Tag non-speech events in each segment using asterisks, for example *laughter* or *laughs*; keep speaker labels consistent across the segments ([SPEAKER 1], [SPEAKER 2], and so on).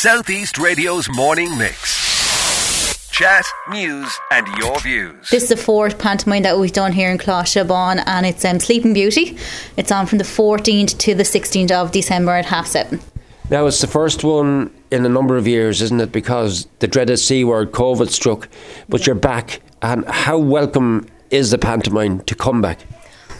[SPEAKER 1] Southeast Radio's morning mix. Chat, news, and your views.
[SPEAKER 2] This is the fourth pantomime that we've done here in Coláiste Abbáin, and it's um, Sleeping Beauty. It's on from the 14th to the 16th of December at half seven.
[SPEAKER 3] Now, it's the first one in a number of years, isn't it? Because the dreaded C word, COVID, struck, but you're back. And how welcome is the pantomime to come back?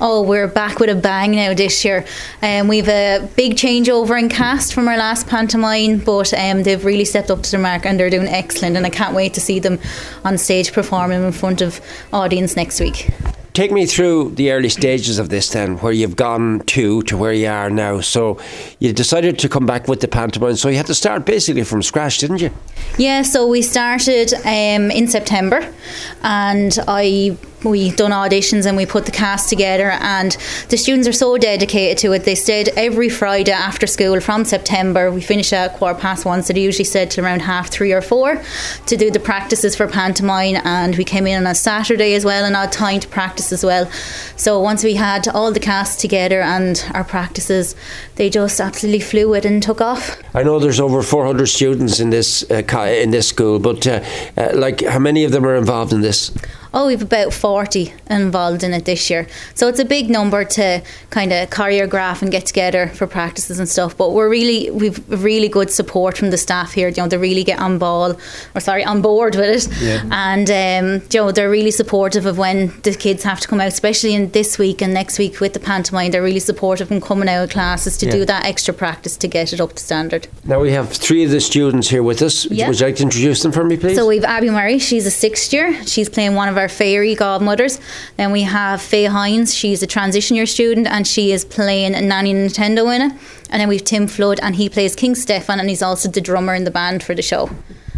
[SPEAKER 2] Oh, we're back with a bang now this year. Um, we've a big changeover in cast from our last pantomime, but um, they've really stepped up to the mark and they're doing excellent. And I can't wait to see them on stage performing in front of audience next week.
[SPEAKER 3] Take me through the early stages of this then, where you've gone to to where you are now. So you decided to come back with the pantomime, so you had to start basically from scratch, didn't you?
[SPEAKER 2] Yeah, so we started um, in September, and I we done auditions and we put the cast together and the students are so dedicated to it. They stayed every friday after school from september. We finish at quarter past one so they usually stayed till around half three or four to do the practices for pantomime and we came in on a saturday as well and had time to practice as well. So once we had all the cast together and our practices they just absolutely flew it and took off.
[SPEAKER 3] I know there's over 400 students in this uh, in this school, but uh, uh, like how many of them are involved in this?
[SPEAKER 2] Oh, we've about 40 involved in it this year. So it's a big number to kind of choreograph and get together for practices and stuff. But we're really, we've really good support from the staff here. You know, they really get on ball, or sorry, on board with it.
[SPEAKER 3] Yeah.
[SPEAKER 2] And, um, you know, they're really supportive of when the kids have to come out, especially in this week and next week with the pantomime. They're really supportive in coming out of classes to
[SPEAKER 3] Yeah.
[SPEAKER 2] do that extra practice to get it up to standard.
[SPEAKER 3] Now we have three of the students here with us.
[SPEAKER 2] Yeah.
[SPEAKER 3] Would you like to introduce them for me, please?
[SPEAKER 2] So we've Abby Murray, she's a sixth year. She's playing one of our fairy godmothers. Then we have Faye Hines, she's a transition year student and she is playing a Nanny Nintendo in it. And then we've Tim Flood and he plays King Stefan and he's also the drummer in the band for the show.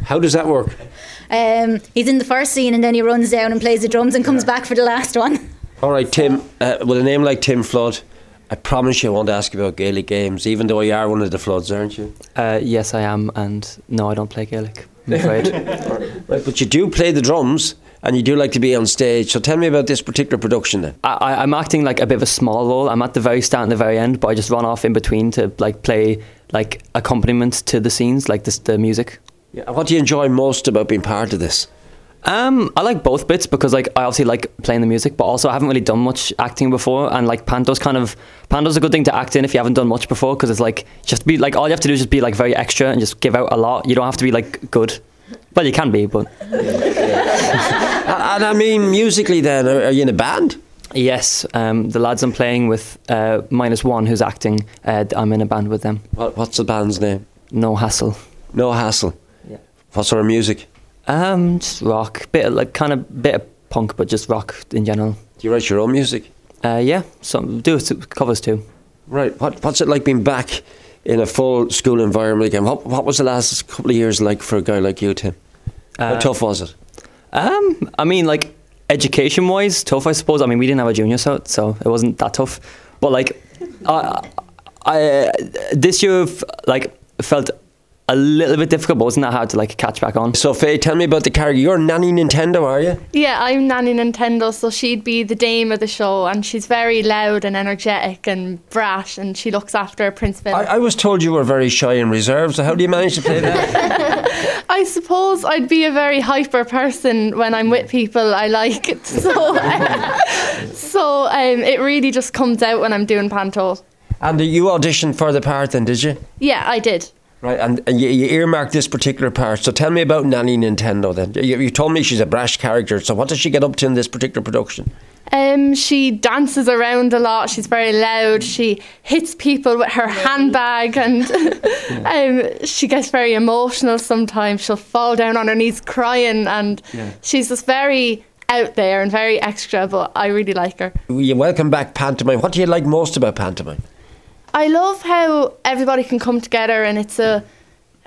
[SPEAKER 3] how does that work?
[SPEAKER 2] Um, he's in the first scene and then he runs down and plays the drums and comes back for the last one. *laughs*
[SPEAKER 3] All right, Tim. Uh, with a name like Tim Flood, I promise you I won't ask you about Gaelic games, even though you are one of the Floods, aren't you?
[SPEAKER 4] Uh, yes, I am, and no, I don't play Gaelic. I'm afraid. *laughs*
[SPEAKER 3] Right, but you do play the drums, and you do like to be on stage. So tell me about this particular production then.
[SPEAKER 4] I, I- I'm acting like a bit of a small role. I'm at the very start and the very end, but I just run off in between to like play like accompaniment to the scenes, like this, the music.
[SPEAKER 3] Yeah, what do you enjoy most about being part of this?
[SPEAKER 4] Um, I like both bits because like I obviously like playing the music, but also I haven't really done much acting before, and like panto's kind of panto's a good thing to act in if you haven't done much before because it's like just be like all you have to do is just be like very extra and just give out a lot. You don't have to be like good. Well, you can be, but *laughs* *laughs*
[SPEAKER 3] and I mean, musically, then, are, you in a band?
[SPEAKER 4] yes, um, the lads I'm playing with, uh, minus one who's acting, uh, I'm in a band with them.
[SPEAKER 3] What, what's the band's name?
[SPEAKER 4] No hassle.
[SPEAKER 3] No Hassle.
[SPEAKER 4] Yeah.
[SPEAKER 3] What sort of music?
[SPEAKER 4] Um, just rock, bit of, like kind of bit of punk, but just rock in general.
[SPEAKER 3] Do you write your own music?
[SPEAKER 4] Uh, yeah, some do it covers too.
[SPEAKER 3] Right. What, what's it like being back in a full school environment again? What, what was the last couple of years like for a guy like you, Tim? How
[SPEAKER 4] Uh,
[SPEAKER 3] tough was it?
[SPEAKER 4] Um, I mean, like education wise, tough. I suppose. I mean, we didn't have a junior so so it wasn't that tough. But like, I, I this year like felt a little bit difficult, but wasn't that hard to like catch back on?
[SPEAKER 3] So, Faye, tell me about the character. You're Nanny Nintendo, are you?
[SPEAKER 5] Yeah, I'm Nanny Nintendo, so she'd be the dame of the show, and she's very loud and energetic and brash, and she looks after Prince Philip.
[SPEAKER 3] I, I was told you were very shy and reserved, so how do you manage to play that? *laughs*
[SPEAKER 5] I suppose I'd be a very hyper person when I'm with people I like, *laughs* so so um, it really just comes out when I'm doing panto.
[SPEAKER 3] and you auditioned for the part then, did you?
[SPEAKER 5] Yeah, I did.
[SPEAKER 3] Right, and, and you, you earmarked this particular part. So tell me about Nanny Nintendo then. You, you told me she's a brash character, so what does she get up to in this particular production?
[SPEAKER 5] Um, she dances around a lot. She's very loud. She hits people with her handbag, and *laughs* um, she gets very emotional. Sometimes she'll fall down on her knees crying, and she's just very out there and very extra. But I really like her.
[SPEAKER 3] You welcome back pantomime. What do you like most about pantomime?
[SPEAKER 5] I love how everybody can come together, and it's a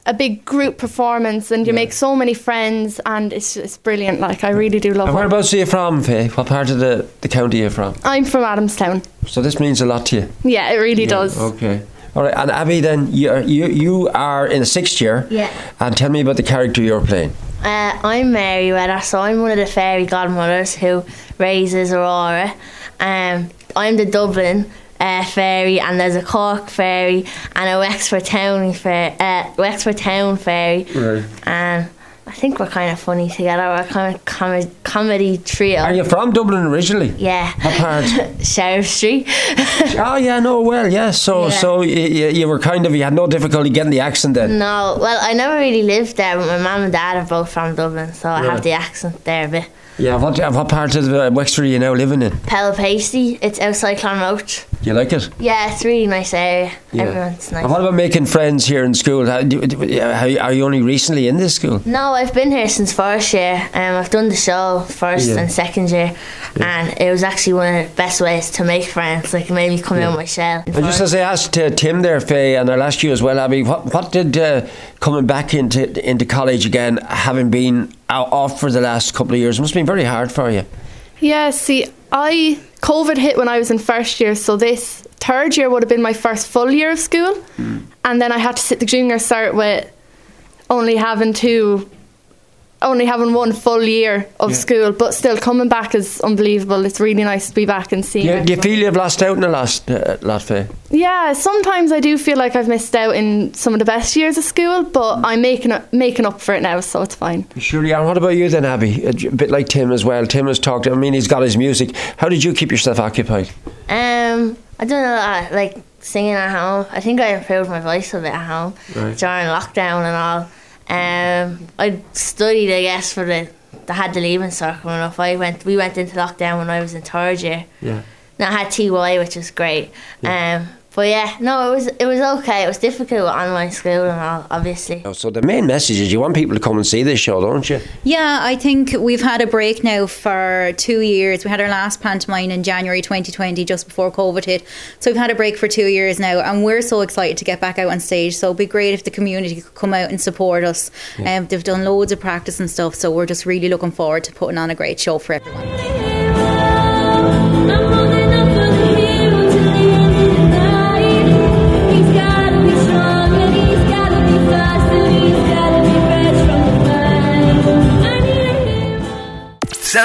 [SPEAKER 5] a big group performance, and you make so many friends, and it's it's brilliant. Like I really do love
[SPEAKER 3] And
[SPEAKER 5] it.
[SPEAKER 3] whereabouts are you from, Faye? What part of the, the county are you from?
[SPEAKER 5] I'm from Adamstown.
[SPEAKER 3] So this means a lot to you.
[SPEAKER 5] Yeah, it really does.
[SPEAKER 3] Okay. All right, and Abby, then you are, you you are in the sixth year.
[SPEAKER 6] Yeah.
[SPEAKER 3] And tell me about the character you're playing.
[SPEAKER 6] Uh, I'm Merryweather, so I'm one of the fairy godmothers who raises Aurora. Um, I'm the Dublin uh, ferry, and there's a Cork ferry, and a Wexford Town fair, uh, Wexford Town ferry,
[SPEAKER 3] Right.
[SPEAKER 6] and I think we're kind of funny together. We're kind of com- comedy trio.
[SPEAKER 3] Are you from Dublin originally?
[SPEAKER 6] yeah.
[SPEAKER 3] What part? *laughs*
[SPEAKER 6] Sheriff Street. *laughs*
[SPEAKER 3] oh yeah, no, well, yeah. So,
[SPEAKER 6] Yeah.
[SPEAKER 3] so you, you were kind of you had no difficulty getting the accent then.
[SPEAKER 6] no, well, I never really lived there, but my mum and dad are both from Dublin, so I have the accent there a bit.
[SPEAKER 3] Yeah. What what part of uh, Wexford are you now living in?
[SPEAKER 6] Pella it's outside Clonroche.
[SPEAKER 3] You like it?
[SPEAKER 6] Yeah, it's really nice area.
[SPEAKER 3] Yeah.
[SPEAKER 6] Everyone's nice.
[SPEAKER 3] And what about making friends here in school? How, do, do, how, are you only recently in this school?
[SPEAKER 6] No, I've been here since first year. Um, I've done the show first
[SPEAKER 3] Yeah.
[SPEAKER 6] and second year, and it was actually one of the best ways to make friends. Like it made me come out of my shell.
[SPEAKER 3] And just as I asked uh, Tim there, Faye, and I'll ask you as well, Abby, what, what did uh, coming back into into college again, having been out, off for the last couple of years, must have been very hard for you?
[SPEAKER 5] Yeah, see, I COVID hit when I was in first year, so this third year would have been my first full year of school, hmm. and then I had to sit the junior cert with only having two, only having one full year of
[SPEAKER 3] Yeah.
[SPEAKER 5] school, but still coming back is unbelievable. It's really nice to be back and seeing.
[SPEAKER 3] Do you, do feel you've lost out in the last uh, lot, Faye?
[SPEAKER 5] Yeah, sometimes I do feel like I've missed out in some of the best years of school, but I'm making it, making up for it now, so it's fine.
[SPEAKER 3] Surely, and what about you then, Abby? A bit like Tim as well. Tim has talked. I mean, he's got his music. How did you keep yourself occupied?
[SPEAKER 6] Um, I done a lot of, like singing at home. I think I improved my voice a bit at home
[SPEAKER 3] Right.
[SPEAKER 6] during lockdown and all. Um, I studied, I guess, for the. I had the leaving circle enough. I went. We went into lockdown when I was in third year.
[SPEAKER 3] Yeah.
[SPEAKER 6] And I had TY, which was great. Um, but yeah, no, it was it was okay. It was difficult with online school and all, obviously.
[SPEAKER 3] Oh, So the main message is you want people to come and see this show, don't you?
[SPEAKER 2] Yeah, I think we've had a break now for two years. We had our last pantomime in January 2020, just before COVID hit. So we've had a break for two years now, and we're so excited to get back out on stage. So it'd be great if the community could come out and support us. Um, they've done loads of practice and stuff, so we're just really looking forward to putting on a great show for everyone.